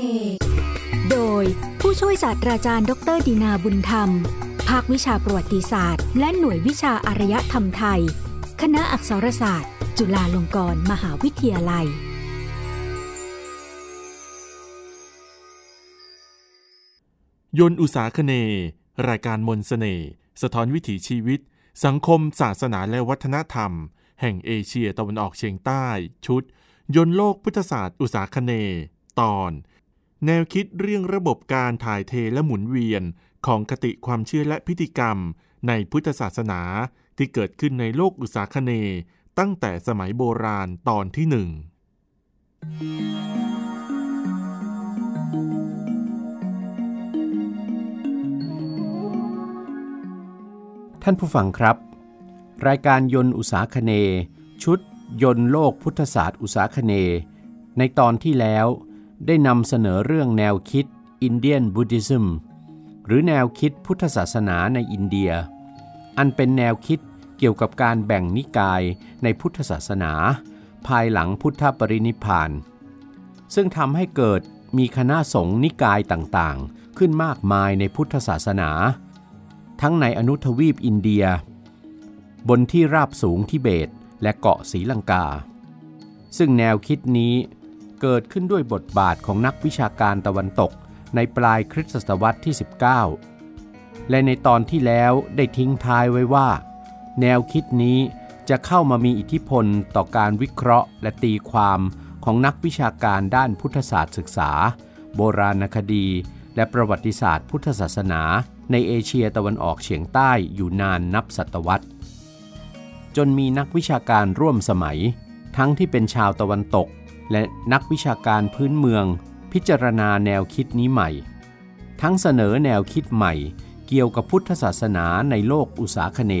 เนโดยผู้ช่วยศาสตราจารย์ ดรดีนาบุญธรรม ภาควิชาประวัติศาสตร์ และหน่วยวิชาอารยธรรมไทย คณะอักษรศาสตร์ จุฬาลงกรณ์มหาวิทยาลัยยนต์อุตสาคเน รายการมนสเสน่ห์สะท้อนวิถีชีวิต สังคม ศาสนาและวัฒนธรรม แห่งเอเชียตะวันออกเฉียงใต้ ชุด ยนต์โลกพุทธศาสตร์อุตสาคเน ตอน แนวคิดเรื่องระบบการถ่ายเทและหมุนเวียนของคติความเชื่อและพิธีกรรม ในพุทธศาสนาที่เกิดขึ้นในโลกอุตสาคเน ตั้งแต่สมัยโบราณตอนที่หนึ่งท่านผู้ฟังครับ รายการยนต์อุตสาคเน ชุดยนต์โลกพุทธศาสตร์อุตสาคเน ในตอนที่แล้ว ได้นำเสนอเรื่องแนวคิด Indian Buddhism หรือแนวคิดพุทธศาสนาในอินเดีย อันเป็นแนวคิดเกี่ยวกับการแบ่งนิกายในพุทธศาสนา ภายหลังพุทธปรินิพพานซึ่งทำให้เกิดมีคณะสงฆ์นิกายต่างๆ ขึ้นมากมายในพุทธศาสนา ทั้งในอนุทวีปอินเดีย บนที่ราบสูงทิเบตและเกาะศรีลังกา ซึ่งแนวคิดนี้ เกิดขึ้นด้วยบทบาทของนักวิชาการตะวันตกในปลายคริสตศตวรรษที่ 19 และในตอนที่แล้วได้ทิ้งท้ายไว้ว่า แนวคิดนี้จะเข้ามามีอิทธิพลต่อการวิเคราะห์และตีความของนักวิชาการด้านพุทธศาสตร์ศึกษา โบราณคดี และประวัติศาสตร์พุทธศาสนา ในเอเชียตะวันออกเฉียงใต้อยู่นานนับศตวรรษ จนมีนักวิชาการร่วมสมัย ทั้งที่เป็นชาวตะวันตก และนักวิชาการพื้นเมือง พิจารณาแนวคิดนี้ใหม่ ทั้งเสนอแนวคิดใหม่ เกี่ยวกับพุทธศาสนาในโลกอุษาคเน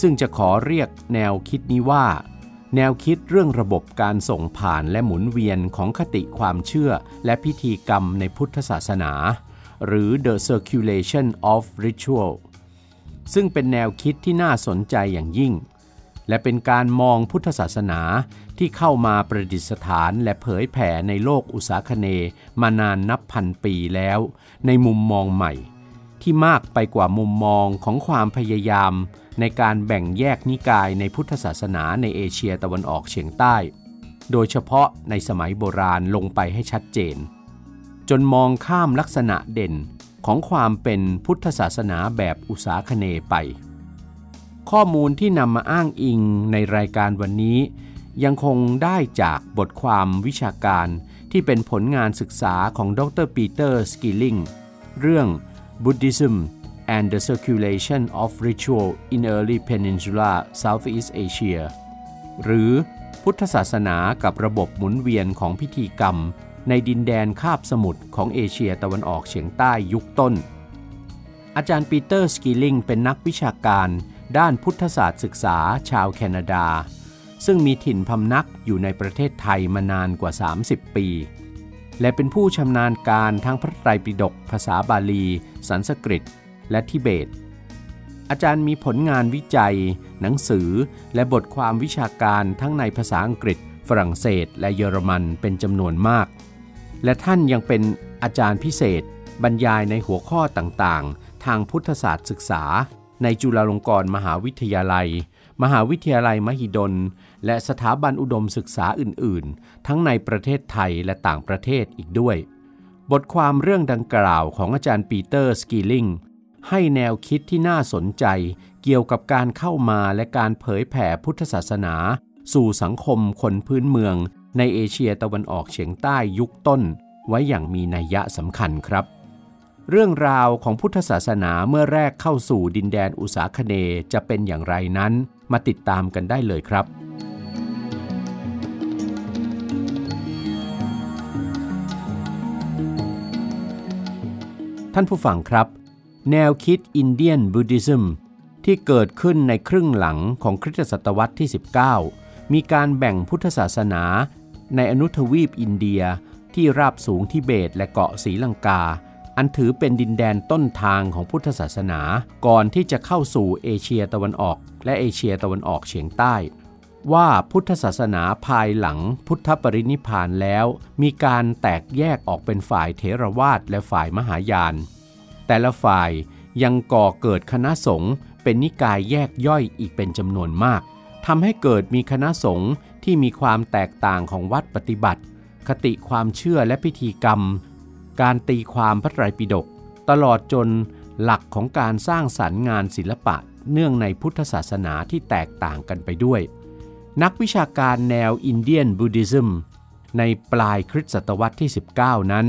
ซึ่งจะขอเรียกแนวคิดนี้ว่า แนวคิดเรื่องระบบการส่งผ่านและหมุนเวียนของคติความเชื่อและพิธีกรรมในพุทธศาสนา หรือ the circulation of ritual ซึ่งเป็นแนวคิดที่น่าสนใจอย่างยิ่ง และเป็นการมองพุทธศาสนาที่เข้ามาประดิษฐานและเผยแผ่ในโลกอุษาคเนมานานนับพันปีแล้ว ในมุมมองใหม่ ที่มากไปกว่ามุมมองของความพยายาม ในการแบ่งแยกนิกายในพุทธศาสนาในเอเชียตะวันออกเฉียงใต้ โดยเฉพาะในสมัยโบราณลงไปให้ชัดเจน จนมองข้ามลักษณะเด่นของความเป็นพุทธศาสนาแบบอุษาคเนย์ไป ข้อมูลที่นำมาอ้างอิงในรายการวันนี้ ยังคงได้จากบทความวิชาการที่เป็นผลงานศึกษาของดร.ปีเตอร์สกิลลิงเรื่อง Buddhism and the Circulation of Ritual in Early Peninsula Southeast Asia หรือพุทธศาสนากับระบบหมุนเวียนของพิธีกรรม ในดินแดนคาบสมุทรของเอเชียตะวันออกเฉียงใต้ยุคต้น อาจารย์ปีเตอร์สกิลลิงเป็นนักวิชาการ ด้านพุทธศาสตร์ศึกษาชาวแคนาดา ซึ่งมีถิ่นพำนักอยู่ในประเทศไทยมานานกว่า 30 ปี และเป็นผู้ชำนาญการทั้งพระไตรปิฎกภาษาบาลี สันสกฤต และทิเบต อาจารย์มีผลงานวิจัย หนังสือ และบทความวิชาการทั้งในภาษาอังกฤษ ฝรั่งเศส และเยอรมันเป็นจำนวนมาก และท่านยังเป็นอาจารย์พิเศษ บรรยายในหัวข้อต่างๆ ทางพุทธศาสตร์ศึกษา ในจุฬาลงกรณ์มหาวิทยาลัย มหาวิทยาลัยมหิดล และสถาบันอุดมศึกษาอื่น ๆ ทั้งในประเทศไทยและต่างประเทศอีกด้วย บทความเรื่องดังกล่าวของอาจารย์ปีเตอร์สกีลิงให้แนวคิดที่น่าสนใจเกี่ยวกับการเข้ามาและการเผยแผ่พุทธศาสนา สู่สังคมคนพื้นเมือง ในเอเชียตะวันออกเฉียงใต้ยุคต้น ไว้อย่างมีนัยยะสำคัญครับ เรื่องราวของพุทธศาสนาเมื่อแรกเข้าสู่ดินแดนอุษาคเนจะเป็นอย่างไรนั้นมาติดตามกันได้เลยครับ ท่านผู้ฟังครับ แนวคิดอินเดียนบูติซึมที่เกิดขึ้นในครึ่งหลังของคริสตศตวรรษที่ 19 มีการแบ่งพุทธศาสนาในอนุทวีปอินเดียที่ราบสูงทิเบตและเกาะศรีลังกา อันถือเป็นดินแดนต้นทางของพุทธศาสนา ก่อนที่จะเข้าสู่เอเชียตะวันออก และเอเชียตะวันออกเฉียงใต้ ว่าพุทธศาสนาภายหลังพุทธปรินิพานแล้ว มีการแตกแยกออกเป็นฝ่ายเถรวาทและฝ่ายมหายาน แต่ละฝ่ายยังก่อเกิดคณะสงฆ์เป็นนิกายแยกย่อยอีกเป็นจำนวนมากทำให้เกิดมีคณะสงฆ์ที่มีความแตกต่างของวัดปฏิบัติ คติความเชื่อและพิธีกรรม การตีความพระไตรปิฎกตลอดจนหลักของการสร้างสรรค์งานศิลปะเนื่องในพุทธศาสนาที่แตกต่างกันไปด้วย นักวิชาการแนวอินเดียนบูดิซึมในปลายคริสตศตวรรษที่ 19 นั้น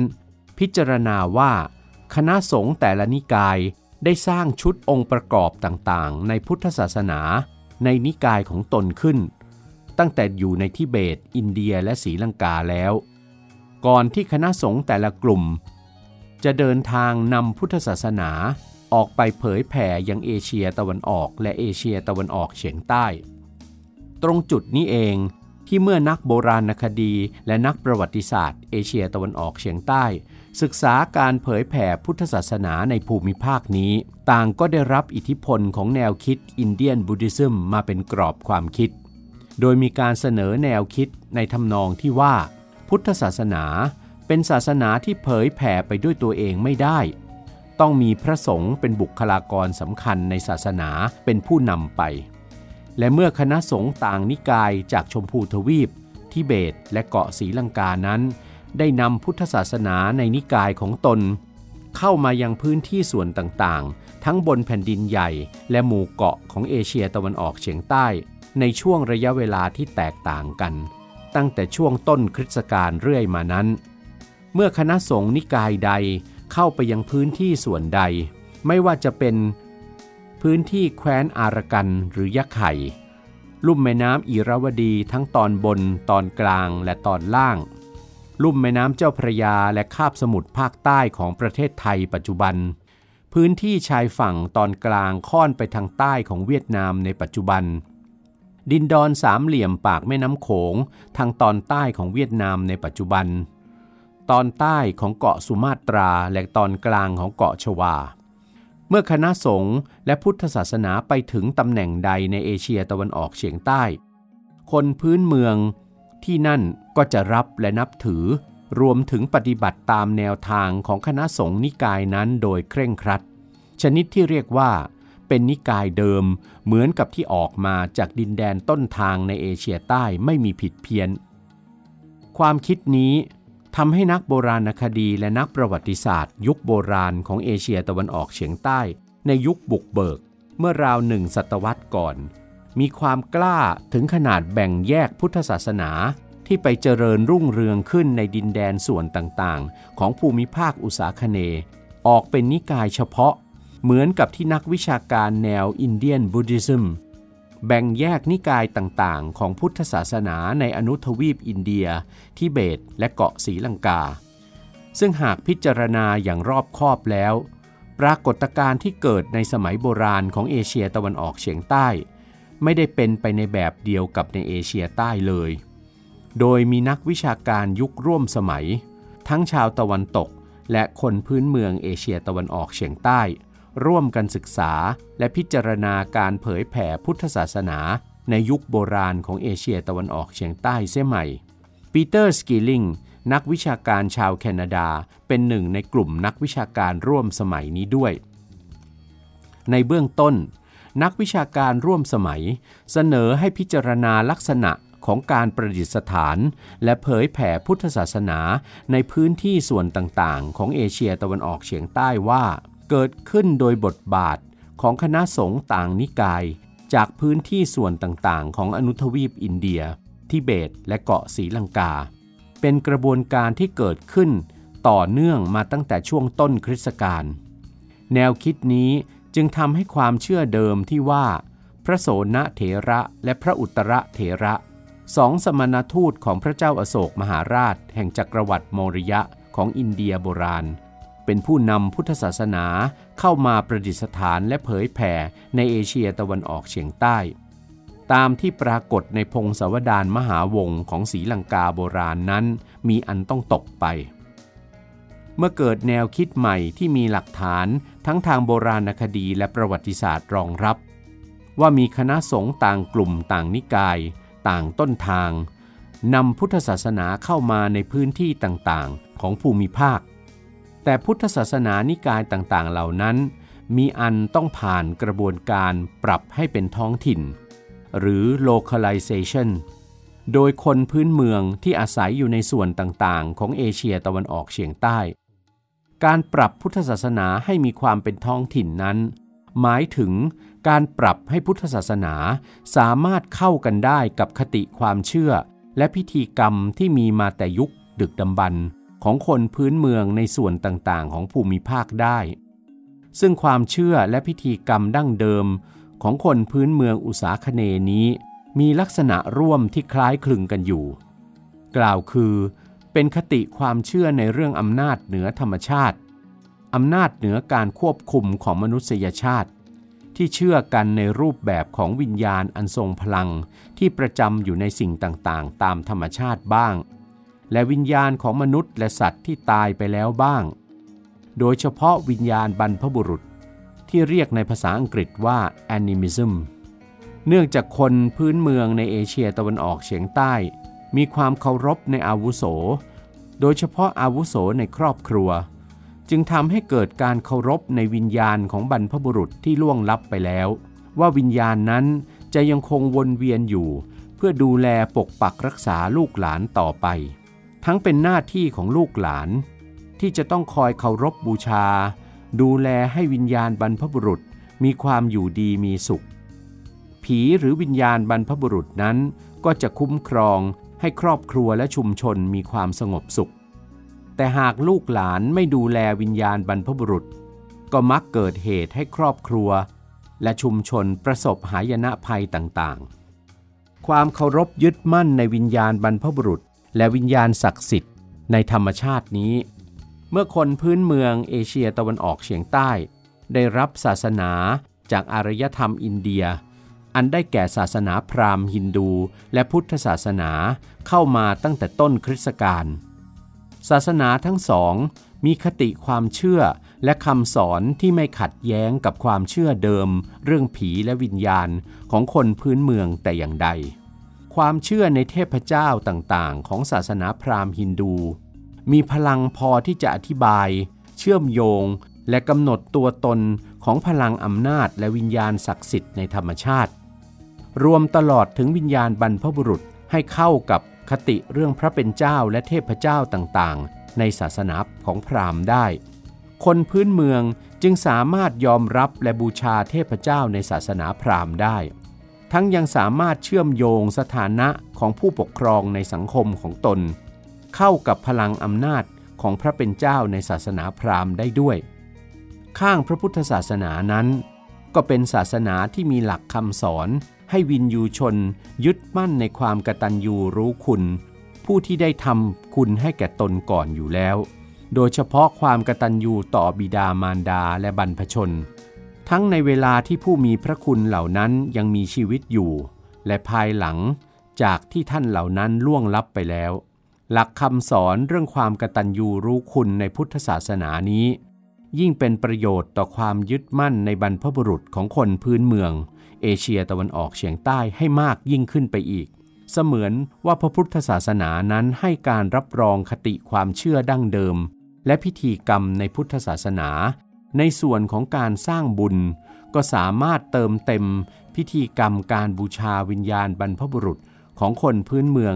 พิจารณาว่า คณะสงฆ์แต่ละนิกายได้สร้างชุดองค์ประกอบต่างๆ ในพุทธศาสนา ในนิกายของตนขึ้น ตั้งแต่อยู่ในทิเบต อินเดียและศรีลังกาแล้ว ก่อนที่คณะสงฆ์แต่ละกลุ่ม จะเดินทางนำพุทธศาสนาออกไปเผยแผ่ยังเอเชียตะวันออกและเอเชียตะวันออกเฉียงใต้ ตรงจุดนี้เองที่เมื่อนักโบราณคดีและนักประวัติศาสตร์ เอเชียตะวันออกเฉียงใต้ ศึกษาการเผยแผ่พุทธศาสนาในภูมิภาคนี้ ต่างก็ได้รับอิทธิพลของแนวคิดอินเดียนบูติซึมมาเป็นกรอบความคิด โดยมีการเสนอแนวคิดในทำนองที่ว่า พุทธศาสนาเป็นศาสนาที่เผยแผ่ไปด้วยตัวเองไม่ได้ ต้องมีพระสงฆ์เป็นบุคลากรสำคัญในศาสนาเป็นผู้นำไป และเมื่อคณะสงฆ์ต่างนิกายจากชมพูทวีป ทิเบตและเกาะศรีลังกานั้น ได้นำพุทธศาสนาในนิกายของตน เข้ามายังพื้นที่ส่วนต่างๆ ทั้งบนแผ่นดินใหญ่ และหมู่เกาะของเอเชียตะวันออกเฉียงใต้ ในช่วงระยะเวลาที่แตกต่างกัน ตั้งแต่ช่วงต้นคริสตกาลเรื่อยมานั้น เมื่อคณะสงฆ์นิกายใดเข้าไปยังพื้นที่ส่วนใด ไม่ว่าจะเป็นพื้นที่แคว้นอารกันหรือยะไข่ลุ่มแม่น้ำอิราวดีทั้งตอนบนตอนกลางและตอนล่าง ลุ่มแม่น้ำเจ้าพระยาและคาบสมุทรภาคใต้ของประเทศไทยปัจจุบัน พื้นที่ชายฝั่งตอนกลางค่อนไปทางใต้ของเวียดนามในปัจจุบัน ดินดอนสามเหลี่ยมปากแม่น้ำโขงทางตอนใต้ของเวียดนามในปัจจุบัน ตอนใต้ของเกาะสุมาตราและตอนกลางของเกาะชวา เมื่อคณะสงฆ์และพุทธศาสนาไปถึงตำแหน่งใดในเอเชียตะวันออกเฉียงใต้ คนพื้นเมืองที่นั่นก็จะรับและนับถือ รวมถึงปฏิบัติตามแนวทางของคณะสงฆ์นิกายนั้นโดยเคร่งครัด ชนิดที่เรียกว่า เป็นนิกายเดิม เหมือนกับที่ออกมาจากดินแดนต้นทางในเอเชียใต้ไม่มีผิดเพี้ยน ความคิดนี้ทำให้นักโบราณคดีและนักประวัติศาสตร์ ยุคโบราณของเอเชียตะวันออกเฉียงใต้ ในยุคบุกเบิก เมื่อราวหนึ่งศตวรรษก่อน มีความกล้าถึงขนาดแบ่งแยกพุทธศาสนาที่ไปเจริญรุ่งเรืองขึ้นในดินแดนส่วนต่างๆ ของภูมิภาคอุษาคเนย์ ออกเป็นนิกายเฉพาะ เหมือนกับที่นักวิชาการแนว Indian Buddhism แบ่งแยกนิกายต่างๆ ของพุทธศาสนาในอนุทวีปอินเดีย ทิเบต และเกาะศรีลังกา ซึ่งหากพิจารณาอย่างรอบคอบแล้ว ปรากฏการณ์ที่เกิดในสมัยโบราณของเอเชียตะวันออกเฉียงใต้ ไม่ได้เป็นไปในแบบเดียวกับในเอเชียใต้เลย โดยมีนักวิชาการยุคร่วมสมัย ทั้งชาวตะวันตกและคนพื้นเมืองเอเชียตะวันออกเฉียงใต้ ร่วมกันศึกษาและพิจารณาการเผยแผ่พุทธศาสนาในยุคโบราณของเอเชียตะวันออกเฉียงใต้เสียใหม่ ปีเตอร์สกิลลิงนักวิชาการชาวแคนาดาเป็นหนึ่งในกลุ่มนักวิชาการร่วมสมัยนี้ด้วย ในเบื้องต้น นักวิชาการร่วมสมัย เสนอให้พิจารณาลักษณะของการประดิษฐาน และเผยแผ่พุทธศาสนาในพื้นที่ส่วนต่างๆ ของเอเชียตะวันออกเฉียงใต้ว่า เกิดขึ้นโดยบทบาทของคณะสงฆ์ต่างนิกาย จากพื้นที่ส่วนต่างๆ ของอนุทวีปอินเดีย ทิเบต และเกาะศรีลังกา เป็นกระบวนการที่เกิดขึ้นต่อเนื่องมาตั้งแต่ช่วงต้นคริสตกาลแนวคิดนี้จึงทำให้ความเชื่อเดิมที่ว่า พระโสนเถระและพระอุตระเถระสองสมณทูตของพระเจ้าอโศกมหาราช แห่งจักรวรรดิมริยะของอินเดียโบราณ เป็นผู้นำพุทธศาสนาเข้ามาประดิษฐานและเผยแผ่ในเอเชียตะวันออกเฉียงใต้ ตามที่ปรากฏในพงศาวดารมหาวงศ์ของศรีลังกาโบราณนั้น มีอันต้องตกไป เมื่อเกิดแนวคิดใหม่ที่มีหลักฐานทั้งทางโบราณคดีและประวัติศาสตร์รองรับ ว่ามีคณะสงฆ์ต่างกลุ่มต่างนิกาย ต่างต้นทางนำพุทธศาสนาเข้ามาในพื้นที่ต่างๆ ของภูมิภาค แต่พุทธศาสนานิกายต่างๆ เหล่านั้น มีอันต้องผ่านกระบวนการปรับให้เป็นท้องถิ่น หรือ localization โดยคนพื้นเมืองที่อาศัยอยู่ในส่วนต่างๆ ของเอเชียตะวันออกเฉียงใต้ การปรับพุทธศาสนาให้มีความเป็นท้องถิ่นนั้น หมายถึงการปรับให้พุทธศาสนาสามารถเข้ากันได้กับคติความเชื่อ และพิธีกรรมที่มีมาแต่ยุคดึกดำบรรพ์ ของคนพื้นเมืองในส่วนต่างๆ ของภูมิภาคได้ ซึ่งความเชื่อและพิธีกรรมดั้งเดิมของคนพื้นเมืองอุษาคเนนี้ มีลักษณะร่วมที่คล้ายคลึงกันอยู่ กล่าวคือเป็นคติความเชื่อในเรื่องอำนาจเหนือธรรมชาติ อำนาจเหนือการควบคุมของมนุษยชาติ ที่เชื่อกันในรูปแบบของวิญญาณอันทรงพลังที่ประจำอยู่ในสิ่งต่างๆ ตามธรรมชาติบ้าง และวิญญาณของมนุษย์และสัตว์ที่ตายไปแล้วบ้าง โดยเฉพาะวิญญาณบรรพบุรุษ ที่เรียกในภาษาอังกฤษว่า animism เนื่องจากคนพื้นเมืองในเอเชียตะวันออกเฉียงใต้ มีความเคารพในอาวุโส โดยเฉพาะอาวุโสในครอบครัว จึงทำให้เกิดการเคารพในวิญญาณของบรรพบุรุษที่ล่วงลับไปแล้ว ว่าวิญญาณนั้นจะยังคงวนเวียนอยู่ เพื่อดูแลปกปักรักษาลูกหลานต่อไป ทั้งเป็นหน้าที่ของลูกหลาน ที่จะต้องคอยเคารพบบูชา ดูแลให้วิญญาณบรรพบุรุษมีความอยู่ดีมีสุข ผีหรือวิญญาณบรรพบุรุษนั้น ก็จะคุ้มครองให้ครอบครัวและชุมชนมีความสงบสุข แต่หากลูกหลานไม่ดูแลวิญญาณบรรพบุรุษ ก็มักเกิดเหตุให้ครอบครัว และชุมชนประสบหายนะภัยต่างๆ ความเคารพยึดมั่นในวิญญาณบรรพบุรุษ และวิญญาณศักดิ์สิทธิ์ในธรรมชาตินี้ เมื่อคนพื้นเมืองเอเชียตะวันออกเฉียงใต้ ได้รับศาสนาจากอารยธรรมอินเดีย อันได้แก่ศาสนาพราหมณ์ฮินดู และพุทธศาสนาเข้ามาตั้งแต่ต้นคริสต์กาลศาสนาทั้งสองมีคติความเชื่อและคำสอนที่ไม่ขัดแย้งกับความเชื่อเดิม เรื่องผีและวิญญาณของคนพื้นเมืองแต่อย่างใด ความเชื่อในเทพเจ้าต่างๆ ของศาสนาพราหมณ์ฮินดู มีพลังพอที่จะอธิบาย เชื่อมโยง และกำหนดตัวตนของพลังอำนาจและวิญญาณศักดิ์สิทธิ์ในธรรมชาติ รวมตลอดถึงวิญญาณบรรพบุรุษให้เข้ากับคติเรื่องพระเป็นเจ้าและเทพเจ้าต่างๆ ในศาสนาของพราหมณ์ได้ คนพื้นเมืองจึงสามารถยอมรับและบูชาเทพเจ้าในศาสนาพราหมณ์ได้ ทั้งยังสามารถเชื่อมโยงสถานะของผู้ปกครองในสังคมของตน เข้ากับพลังอำนาจของพระเป็นเจ้าในศาสนาพราหมณ์ได้ด้วย ข้างพระพุทธศาสนานั้น ก็เป็นศาสนาที่มีหลักคำสอน ให้วินยูชน ยึดมั่นในความกตัญญูรู้คุณ ผู้ที่ได้ทำคุณให้แก่ตนก่อนอยู่แล้ว โดยเฉพาะความกตัญญูต่อบิดามารดาและบรรพชน ทั้งในเวลาที่ผู้มีพระคุณเหล่านั้นยังมีชีวิตอยู่ และภายหลังจากที่ท่านเหล่านั้นล่วงลับไปแล้ว หลักคำสอนเรื่องความกตัญญูรู้คุณในพุทธศาสนานี้ ยิ่งเป็นประโยชน์ต่อความยึดมั่นในบรรพบุรุษของคนพื้นเมือง เอเชียตะวันออกเฉียงใต้ให้มากยิ่งขึ้นไปอีก เสมือนว่าพระพุทธศาสนานั้นให้การรับรองคติความเชื่อดั้งเดิม และพิธีกรรมในพุทธศาสนา ในส่วนของการสร้างบุญ ก็สามารถเติมเต็มพิธีกรรมการบูชาวิญญาณบรรพบุรุษของคนพื้นเมือง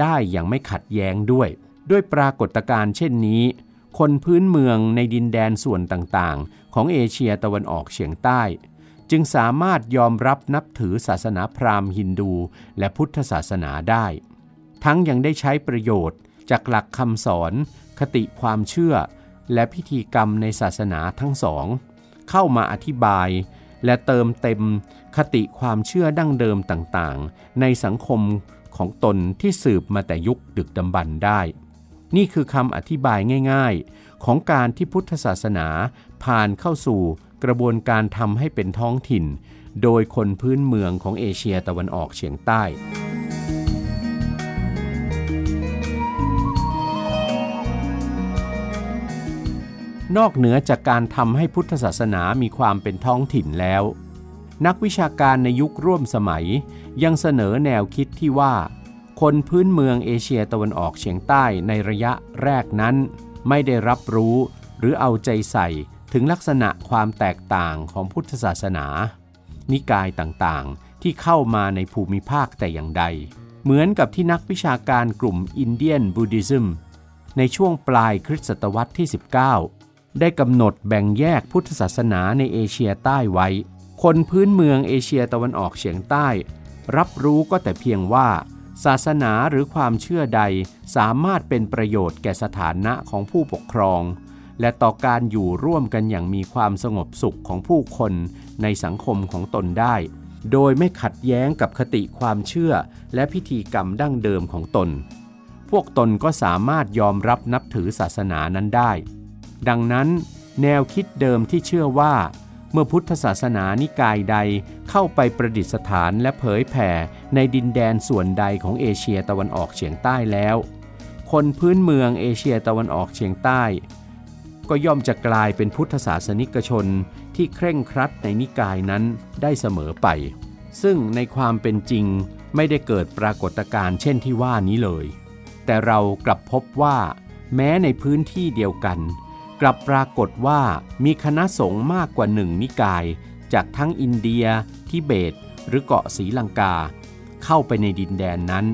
ได้อย่างไม่ขัดแย้งด้วย ด้วยปรากฏการณ์เช่นนี้ คนพื้นเมืองในดินแดนส่วนต่างๆ ของเอเชียตะวันออกเฉียงใต้ จึงสามารถยอมรับนับถือศาสนาพราหมณ์ฮินดู และพุทธศาสนาได้ ทั้งยังได้ใช้ประโยชน์จากหลักคำสอน คติความเชื่อ และพิธีกรรมในศาสนาทั้งสอง เข้ามาอธิบายและเติมเต็มคติความเชื่อดั้งเดิมต่างๆ ในสังคมของตนที่สืบมาแต่ยุคดึกดำบรรได้ นี่คือคำอธิบายง่ายๆ ของการที่พุทธศาสนาผ่านเข้าสู่กระบวนการทำให้เป็นท้องถิ่น โดยคนพื้นเมืองของเอเชียตะวันออกเฉียงใต้ นอกเหนือจากการทำให้พุทธศาสนามีความเป็นท้องถิ่นแล้ว นักวิชาการในยุคร่วมสมัย ยังเสนอแนวคิดที่ว่า คนพื้นเมืองเอเชียตะวันออกเฉียงใต้ในระยะแรกนั้น ไม่ได้รับรู้หรือเอาใจใส่ถึงลักษณะความแตกต่างของพุทธศาสนา นิกายต่างๆที่เข้ามาในภูมิภาคแต่อย่างใด เหมือนกับที่นักวิชาการกลุ่มอินเดียนบูดิซึมในช่วงปลายคริสตศตวรรษที่ 19 ได้กำหนดแบ่งแยกพุทธศาสนาในเอเชียใต้ไว้ คนพื้นเมืองเอเชียตะวันออกเฉียงใต้ รับรู้ก็แต่เพียงว่า ศาสนาหรือความเชื่อใดสามารถเป็นประโยชน์แก่สถานะของผู้ปกครอง และต่อการอยู่ร่วมกันอย่างมีความสงบสุขของผู้คนในสังคมของตนได้ โดยไม่ขัดแย้งกับคติความเชื่อและพิธีกรรมดั้งเดิมของตน พวกตนก็สามารถยอมรับนับถือศาสนานั้นได้ ดังนั้นแนวคิดเดิมที่เชื่อว่า เมื่อพุทธศาสนานิกายใดเข้าไปประดิษฐานและเผยแผ่ในดินแดนส่วนใดของเอเชียตะวันออกเฉียงใต้แล้ว คนพื้นเมืองเอเชียตะวันออกเฉียงใต้ ก็ย่อมจะกลายเป็นพุทธศาสนิกชนที่เคร่งครัดในนิกายนั้นได้เสมอไป ซึ่งในความเป็นจริงไม่ได้เกิดปรากฏการณ์เช่นที่ว่านี้เลย แต่เรากลับพบว่า แม้ในพื้นที่เดียวกัน กลับปรากฏว่ามีคณะสงฆ์มากกว่าหนึ่งนิกาย จากทั้งอินเดีย ทิเบต หรือเกาะศรีลังกา เข้าไปในดินแดนนั้น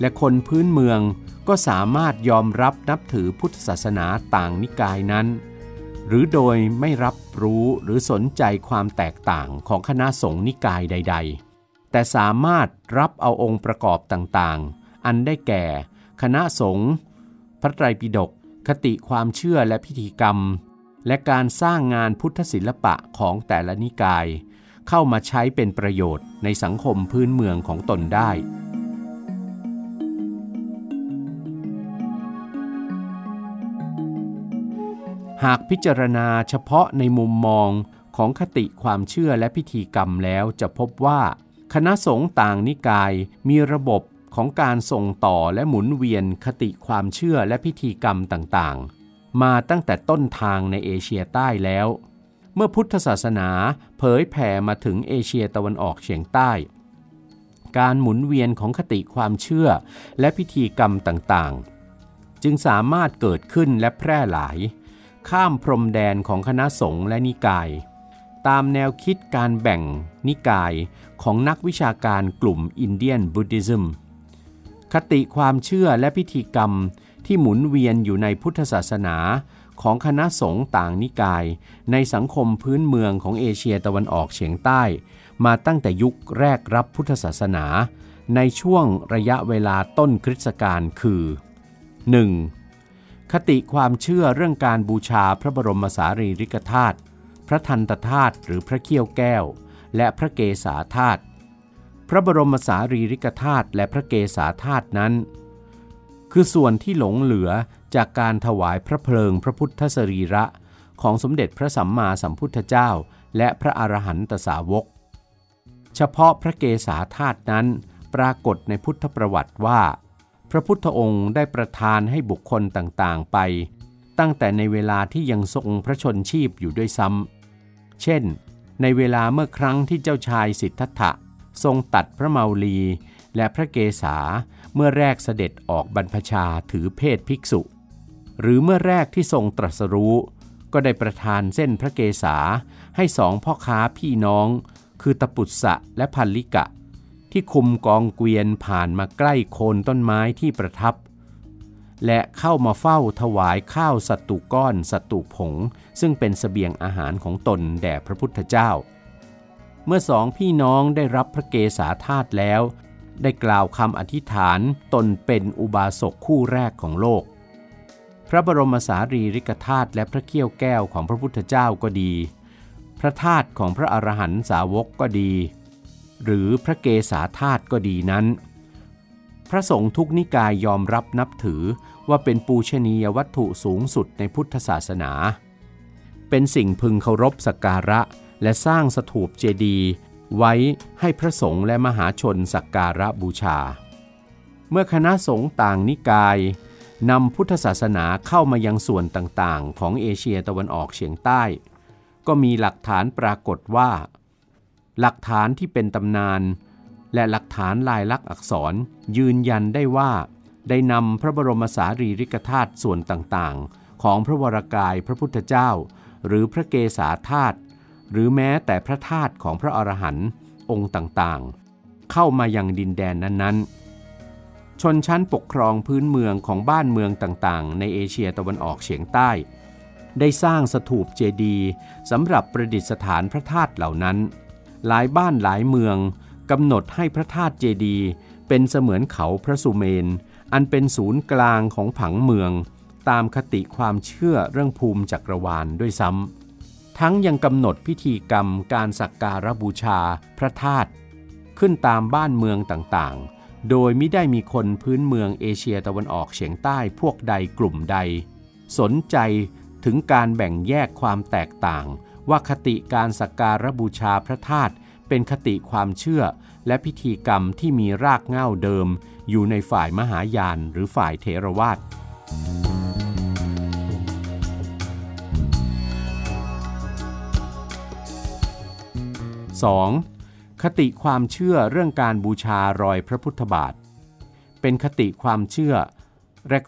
และคนพื้นเมืองก็สามารถยอมรับนับถือพุทธศาสนาต่างนิกายนั้น หรือโดยไม่รับรู้หรือสนใจความแตกต่างของคณะสงฆ์นิกายใด ๆ แต่สามารถรับเอาองค์ประกอบต่างๆ อันได้แก่ คณะสงฆ์พระไตรปิฎก คติความเชื่อและพิธีกรรม และการสร้างงานพุทธศิลปะของแต่ละนิกาย เข้ามาใช้เป็นประโยชน์ในสังคมพื้นเมืองของตนได้ หากพิจารณาเฉพาะในมุมมองของคติความเชื่อและพิธีกรรมแล้วจะพบว่า คณะสงฆ์ต่างนิกายมีระบบ ของการส่งต่อและหมุนเวียนคติความเชื่อและพิธีกรรมต่างๆ มาตั้งแต่ต้นทางในเอเชียใต้แล้ว เมื่อพุทธศาสนาเผยแผ่มาถึงเอเชียตะวันออกเฉียงใต้ การหมุนเวียนของคติความเชื่อและพิธีกรรมต่างๆ จึงสามารถเกิดขึ้นและแพร่หลาย ข้ามพรมแดนของคณะสงฆ์และนิกายตามแนวคิดการแบ่งนิกายของนักวิชาการกลุ่มอินเดียนบุติซึม คติความเชื่อและพิธีกรรมที่หมุนเวียนอยู่ในพุทธศาสนาของคณะสงฆ์ต่างนิกาย ในสังคมพื้นเมืองของเอเชียตะวันออกเฉียงใต้ มาตั้งแต่ยุคแรกรับพุทธศาสนา ในช่วงระยะเวลาต้นคริสตกาลคือ 1. คติความเชื่อเรื่องการบูชาพระบรมสารีริกธาตุพระทันตธาตุหรือพระเขี้ยวแก้ว และพระเกศาธาตุ พระบรมสารีริกธาตุและพระเกศาธาตุนั้น คือส่วนที่หลงเหลือจากการถวายพระเพลิงพระพุทธสรีระของสมเด็จพระสัมมาสัมพุทธเจ้า และพระอรหันตสาวก เฉพาะพระเกศาธาตุนั้นปรากฏในพุทธประวัติว่า พระพุทธองค์ได้ประทานให้บุคคลต่างๆไป ตั้งแต่ในเวลาที่ยังทรงพระชนชีพอยู่ด้วยซ้ำเช่น ในเวลาเมื่อครั้งที่เจ้าชายสิทธัตถะ ทรงตัดพระเมาลีและพระเกศาเมื่อแรกเสด็จออกบรรพชาถือเพศภิกษุ หรือเมื่อแรกที่ทรงตรัสรู้ ก็ได้ประทานเส้นพระเกศาให้สองพ่อค้าพี่น้อง คือตปุตสะและพันลิกะ ที่คุมกองเกวียนผ่านมาใกล้โคนต้นไม้ที่ประทับ และเข้ามาเฝ้าถวายข้าวสัตตุก้อนสัตตุผง ซึ่งเป็นสเสบียงอาหารของตนแด่พระพุทธเจ้า เมื่อสองพี่น้องได้รับพระเกศาธาตุแล้ว ได้กล่าวคำอธิษฐานตนเป็นอุบาสกคู่แรกของโลก พระบรมสารีริกธาตุและพระเขี้ยวแก้วของพระพุทธเจ้าก็ดี พระธาตุของพระอรหันตสาวกก็ดี หรือพระเกศาธาตุก็ดีนั้น พระสงฆ์ทุกนิกายยอมรับนับถือว่าเป็นปูชนียวัตถุสูงสุดในพุทธศาสนา เป็นสิ่งพึงเคารพสักการะ และสร้างสถูปเจดีย์ไว้ให้พระสงฆ์และมหาชนสักการะบูชา เมื่อคณะสงฆ์ต่างนิกายนำพุทธศาสนาเข้ามายังส่วนต่างๆ ของเอเชียตะวันออกเฉียงใต้ ก็มีหลักฐานปรากฏว่า หลักฐานที่เป็นตำนาน และหลักฐานลายลักษณ์อักษรยืนยันได้ว่า ได้นำพระบรมสารีริกธาตุส่วนต่างๆ ของพระวรากายพระพุทธเจ้า หรือพระเกศาธาตุ หรือแม้แต่พระธาตุของพระอรหันต์องค์ต่างๆ เข้ามายังดินแดนนั้นๆ ชนชั้นปกครองพื้นเมืองของบ้านเมืองต่างๆ ในเอเชียตะวันออกเฉียงใต้ ได้สร้างสถูปเจดีย์สำหรับประดิษฐานพระธาตุเหล่านั้น หลายบ้านหลายเมืองกำหนดให้พระธาตุเจดีย์เป็นเสมือนเขาพระสุเมน อันเป็นศูนย์กลางของผังเมือง ตามคติความเชื่อเรื่องภูมิจักรวาลด้วยซ้ำ ทั้งยังกำหนดพิธีกรรมการสักการะบูชาพระธาตุขึ้นตามบ้านเมืองต่างๆ โดยไม่ได้มีคนพื้นเมืองเอเชียตะวันออกเฉียงใต้พวกใดกลุ่มใด สนใจถึงการแบ่งแยกความแตกต่าง ว่าคติการสักการะบูชาพระธาตุเป็นคติความเชื่อและพิธีกรรมที่มีรากเหง้าเดิม อยู่ในฝ่ายมหายานหรือฝ่ายเถรวาท 2. คติความเชื่อเรื่องการบูชารอยพระพุทธบาท เป็นคติความเชื่อ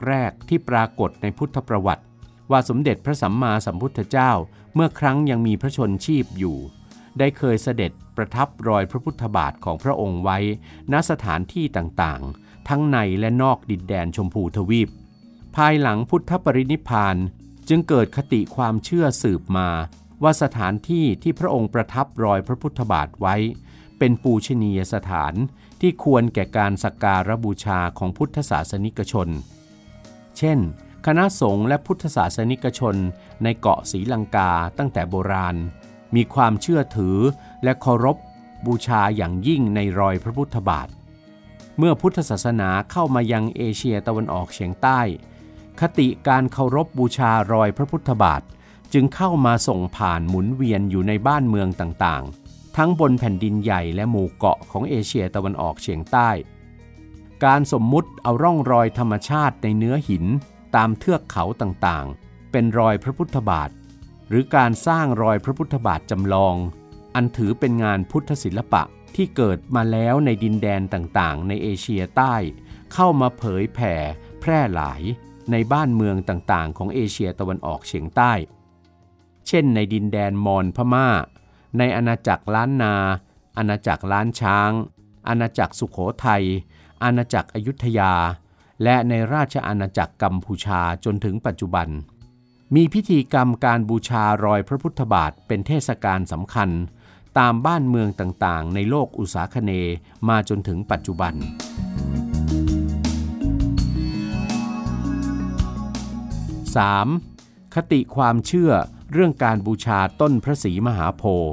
แรก ๆ ที่ปรากฏในพุทธประวัติ ว่าสมเด็จพระสัมมาสัมพุทธเจ้าเมื่อครั้งยังมีพระชนชีพอยู่ ได้เคยเสด็จประทับรอยพระพุทธบาทของพระองค์ไว้ ณสถานที่ต่างๆ ทั้งในและนอกดินแดนชมพูทวีป ภายหลังพุทธปรินิพานจึงเกิดคติความเชื่อสืบมา ว่าสถานที่ที่พระองค์ประทับรอยพระพุทธบาทไว้ เป็นปูชนียสถานที่ควรแก่การสักการะบูชาของพุทธศาสนิกชน เช่น คณะสงฆ์และพุทธศาสนิกชนในเกาะศรีลังกาตั้งแต่โบราณ มีความเชื่อถือและเคารพบูชาอย่างยิ่งในรอยพระพุทธบาท เมื่อพุทธศาสนาเข้ามายังเอเชียตะวันออกเฉียงใต้ คติการเคารพบูชารอยพระพุทธบาท จึงเข้ามาส่งผ่านหมุนเวียนอยู่ในบ้านเมืองต่างๆ ทั้งบนแผ่นดินใหญ่และหมู่เกาะของเอเชียตะวันออกเฉียงใต้ การสมมุติเอาร่องรอยธรรมชาติในเนื้อหินตามเทือกเขาต่างๆ เป็นรอยพระพุทธบาท หรือการสร้างรอยพระพุทธบาทจำลอง อันถือเป็นงานพุทธศิลปะที่เกิดมาแล้วในดินแดนต่างๆ ในเอเชียใต้ เข้ามาเผยแผ่แพร่หลายในบ้านเมืองต่างๆ ของเอเชียตะวันออกเฉียงใต้ เช่นในดินแดนมอญพม่า ในอาณาจักรล้านนา อาณาจักรล้านช้าง อาณาจักรสุขโขทัย อาณาจักรอยุธยา และในราชอาณาจักรกัมพูชาจนถึงปัจจุบัน มีพิธีกรรมการบูชารอยพระพุทธบาทเป็นเทศกาลสำคัญ ตามบ้านเมืองต่างๆ ในโลกอุษาคเนมาจนถึงปัจจุบัน 3. คติความเชื่อ เรื่องการบูชาต้นพระศรีมหาโพธิ์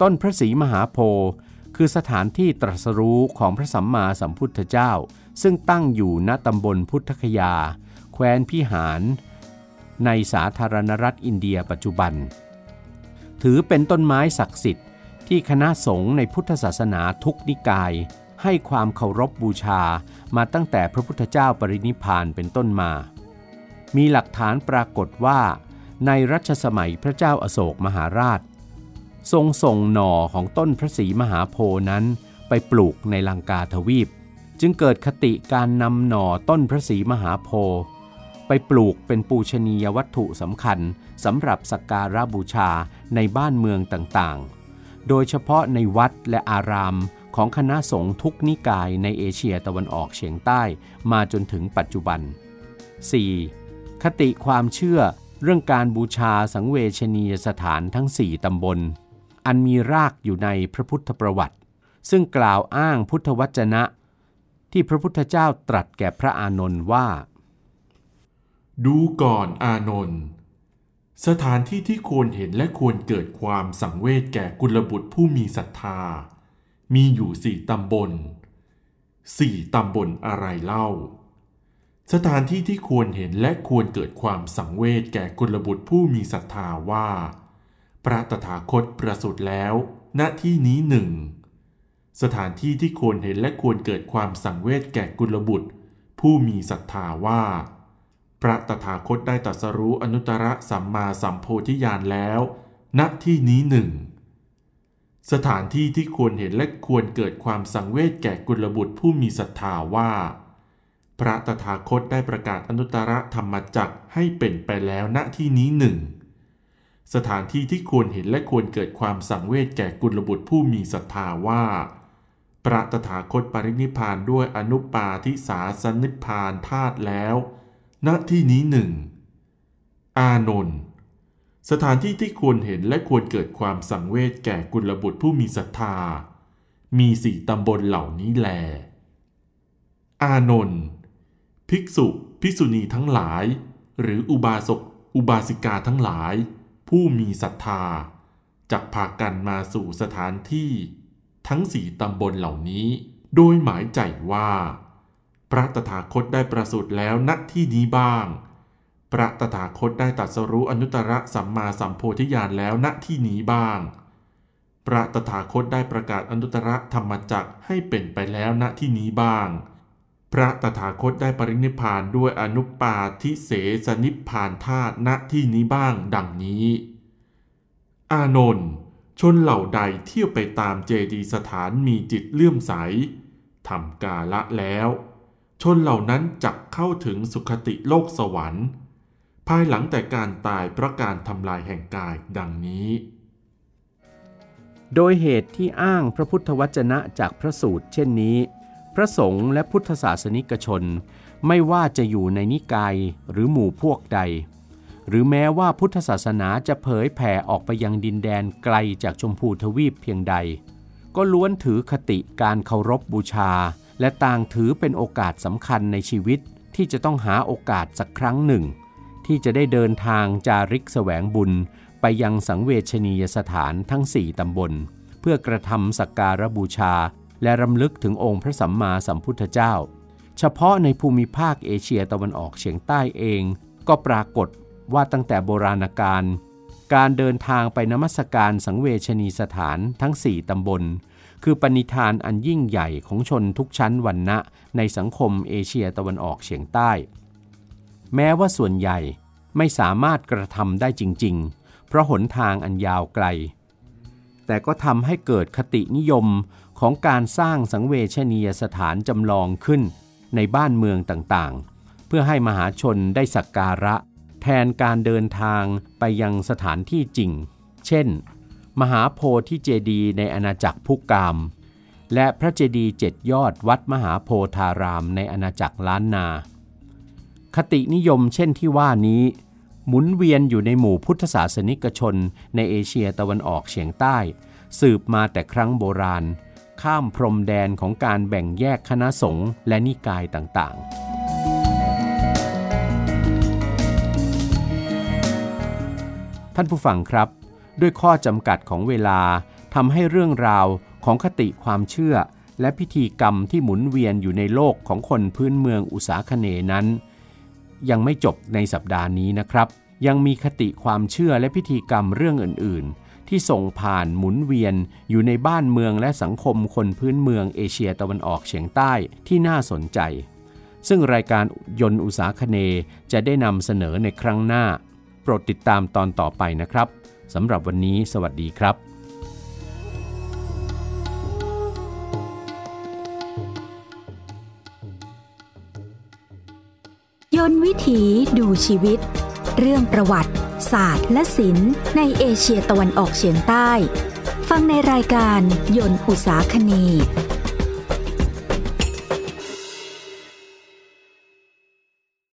ต้นพระศรีมหาโพธิ์คือสถานที่ตรัสรู้ของพระสัมมาสัมพุทธเจ้า ซึ่งตั้งอยู่ณตำบลพุทธคยา แคว้นพิหาร ในสาธารณรัฐอินเดียปัจจุบัน ถือเป็นต้นไม้ศักดิ์สิทธิ์ที่คณะสงฆ์ในพุทธศาสนาทุกนิกาย ให้ความเคารพบบูชามาตั้งแต่พระพุทธเจ้าปรินิพพานเป็นต้นมา มีหลักฐานปรากฏว่า ในรัชสมัยพระเจ้าอาโศกมหาราช ทรงส่งหน่อของต้นพระศรีมหาโพนั้นไปปลูกในลังกาทวีป จึงเกิดคติการนำหน่อต้นพระศรีมหาโพน์ไปปลูกเป็นปูชนียวัตถุสำคัญสำหรับสักการะบูชาในบ้านเมืองต่างๆ โดยเฉพาะในวัดและอารามของคณะสงฆ์ทุกนิกายในเอเชียตะวันออกเฉียงใต้มาจนถึงปัจจุบัน 4. คติความเชื่อ เรื่องการบูชาสังเวชนียสถานทั้งสี่ตำบล อันมีรากอยู่ในพระพุทธประวัติ ซึ่งกล่าวอ้างพุทธวจนะ ที่พระพุทธเจ้าตรัสแก่พระอานนท์ว่า ดูก่อนอานนท์สถานที่ที่ควรเห็นและควรเกิดความสังเวชแก่กุลบุตรผู้มีศรัทธา มีอยู่สี่ตำบลสี่ตำบลอะไรเล่า สถานที่ที่ควรเห็นและควรเกิดความสังเวชแก่กุลบุตรผู้มีศรัทธาว่า พระตถาคตประสูติแล้ว ณที่นี้หนึ่ง สถานที่ที่ควรเห็นและควรเกิดความสังเวชแก่กุลบุตร ผู้มีศรัทธาว่า พระตถาคตได้ตรัสรู้อนุตตรสัมมาสัมโพธิญาณแล้ว ณที่นี้หนึ่ง สถานที่ที่ควรเห็นและควรเกิดความสังเวชแก่กุลบุตรผู้มีศรัทธาว่า พระตถาคตได้ประกาศอนุตตรธรรมจักให้เป็นไปแล้วณที่นี้หนึ่งสถานที่ที่ควรเห็นและควรเกิดความสังเวชแก่กุลบุตรผู้มีศรัทธาว่า พระตถาคตปรินิพานด้วยอนุปาทิสาสนิพานธาตุแล้ว ณที่นี้หนึ่งอานนท์สถานที่ที่ควรเห็นและควรเกิดความสังเวชแก่กุลบุตรผู้มีศรัทธา มีสี่ตำบลเหล่านี้แล อานนท์ ภิกษุ ภิกษุณีทั้งหลาย หรืออุบาสก อุบาสิกาทั้งหลาย ผู้มีศรัทธาจักพากันมาสู่สถานที่ ทั้งสี่ตำบลเหล่านี้ โดยหมายใจว่า พระตถาคตได้ประสูติแล้วณที่นี้บ้าง พระตถาคตได้ตรัสรู้อนุตตรสัมมาสัมโพธิญาณแล้วณที่นี้บ้าง พระตถาคตได้ประกาศอนุตตรธรรมจักให้เป็นไปแล้วณที่นี้บ้าง พระตถาคตได้ปรินิพานด้วยอนุปาทิเสสนิพานธาตุณที่นี้บ้างดังนี้ อานนท์ชนเหล่าใดเที่ยวไปตามเจดีสถานมีจิตเลื่อมใสทำกาละแล้ว ชนเหล่านั้นจักเข้าถึงสุคติโลกสวรรค์ ภายหลังแต่การตายเพราะการทำลายแห่งกายดังนี้ โดยเหตุที่อ้างพระพุทธวจนะจากพระสูตรเช่นนี้ พระสงฆ์และพุทธศาสนิกชน ไม่ว่าจะอยู่ในนิกายหรือหมู่พวกใด หรือแม้ว่าพุทธศาสนาจะเผยแผ่ออกไปยังดินแดนไกลจากชมพูทวีปเพียงใด ก็ล้วนถือคติการเคารพบบูชา และต่างถือเป็นโอกาสสำคัญในชีวิตที่จะต้องหาโอกาสสักครั้งหนึ่ง ที่จะได้เดินทางจาริกแสวงบุญ ไปยังสังเวชนียสถานทั้งสี่ตำบล เพื่อกระทำสักการะบูชา และรำลึกถึงองค์พระสัมมาสัมพุทธเจ้า เฉพาะในภูมิภาคเอเชียตะวันออกเฉียงใต้เอง ก็ปรากฏว่าตั้งแต่โบราณกาลการเดินทางไปนมัสการสังเวชนีสถานทั้งสี่ตำบล คือปณิธานอันยิ่งใหญ่ของชนทุกชั้นวรรณะในสังคมเอเชียตะวันออกเฉียงใต้ แม้ว่าส่วนใหญ่ไม่สามารถกระทำได้จริง ๆ เพราะหนทางอันยาวไกล แต่ก็ทำให้เกิดคตินิยม ของการสร้างสังเวชนียสถานจำลองขึ้นในบ้านเมืองต่างๆ เพื่อให้มหาชนได้สักการะ แทนการเดินทางไปยังสถานที่จริง เช่น มหาโพธิเจดีในอาณาจักรพุกาม และพระเจดีย์เจ็ดยอดวัดมหาโพธารามในอาณาจักรล้านนา คตินิยมเช่นที่ว่านี้ หมุนเวียนอยู่ในหมู่พุทธศาสนิกชนในเอเชียตะวันออกเฉียงใต้ สืบมาแต่ครั้งโบราณ ข้ามพรมแดนของการแบ่งแยกคณะสงฆ์และนิกายต่างๆ ท่านผู้ฟังครับ ด้วยข้อจำกัดของเวลาทำให้เรื่องราวของคติความเชื่อ และพิธีกรรมที่หมุนเวียนอยู่ในโลกของคนพื้นเมืองอุษาคเนนั้น ยังไม่จบในสัปดาห์นี้นะครับ ยังมีคติความเชื่อและพิธีกรรมเรื่องอื่นๆ ที่ส่งผ่านหมุนเวียนอยู่ในบ้านเมืองและสังคมคนพื้นเมืองเอเชียตะวันออกเฉียงใต้ที่น่าสนใจ ซึ่งรายการยนต์อุษาคเนจะได้นำเสนอในครั้งหน้า โปรดติดตามตอนต่อไปนะครับสำหรับวันนี้สวัสดีครับยนต์วิถีดูชีวิต เรื่องประวัติ ศาสตร์ และศิลป์ ในเอเชียตะวันออกเฉียงใต้ ฟังในรายการยนต์อุษาคเนย์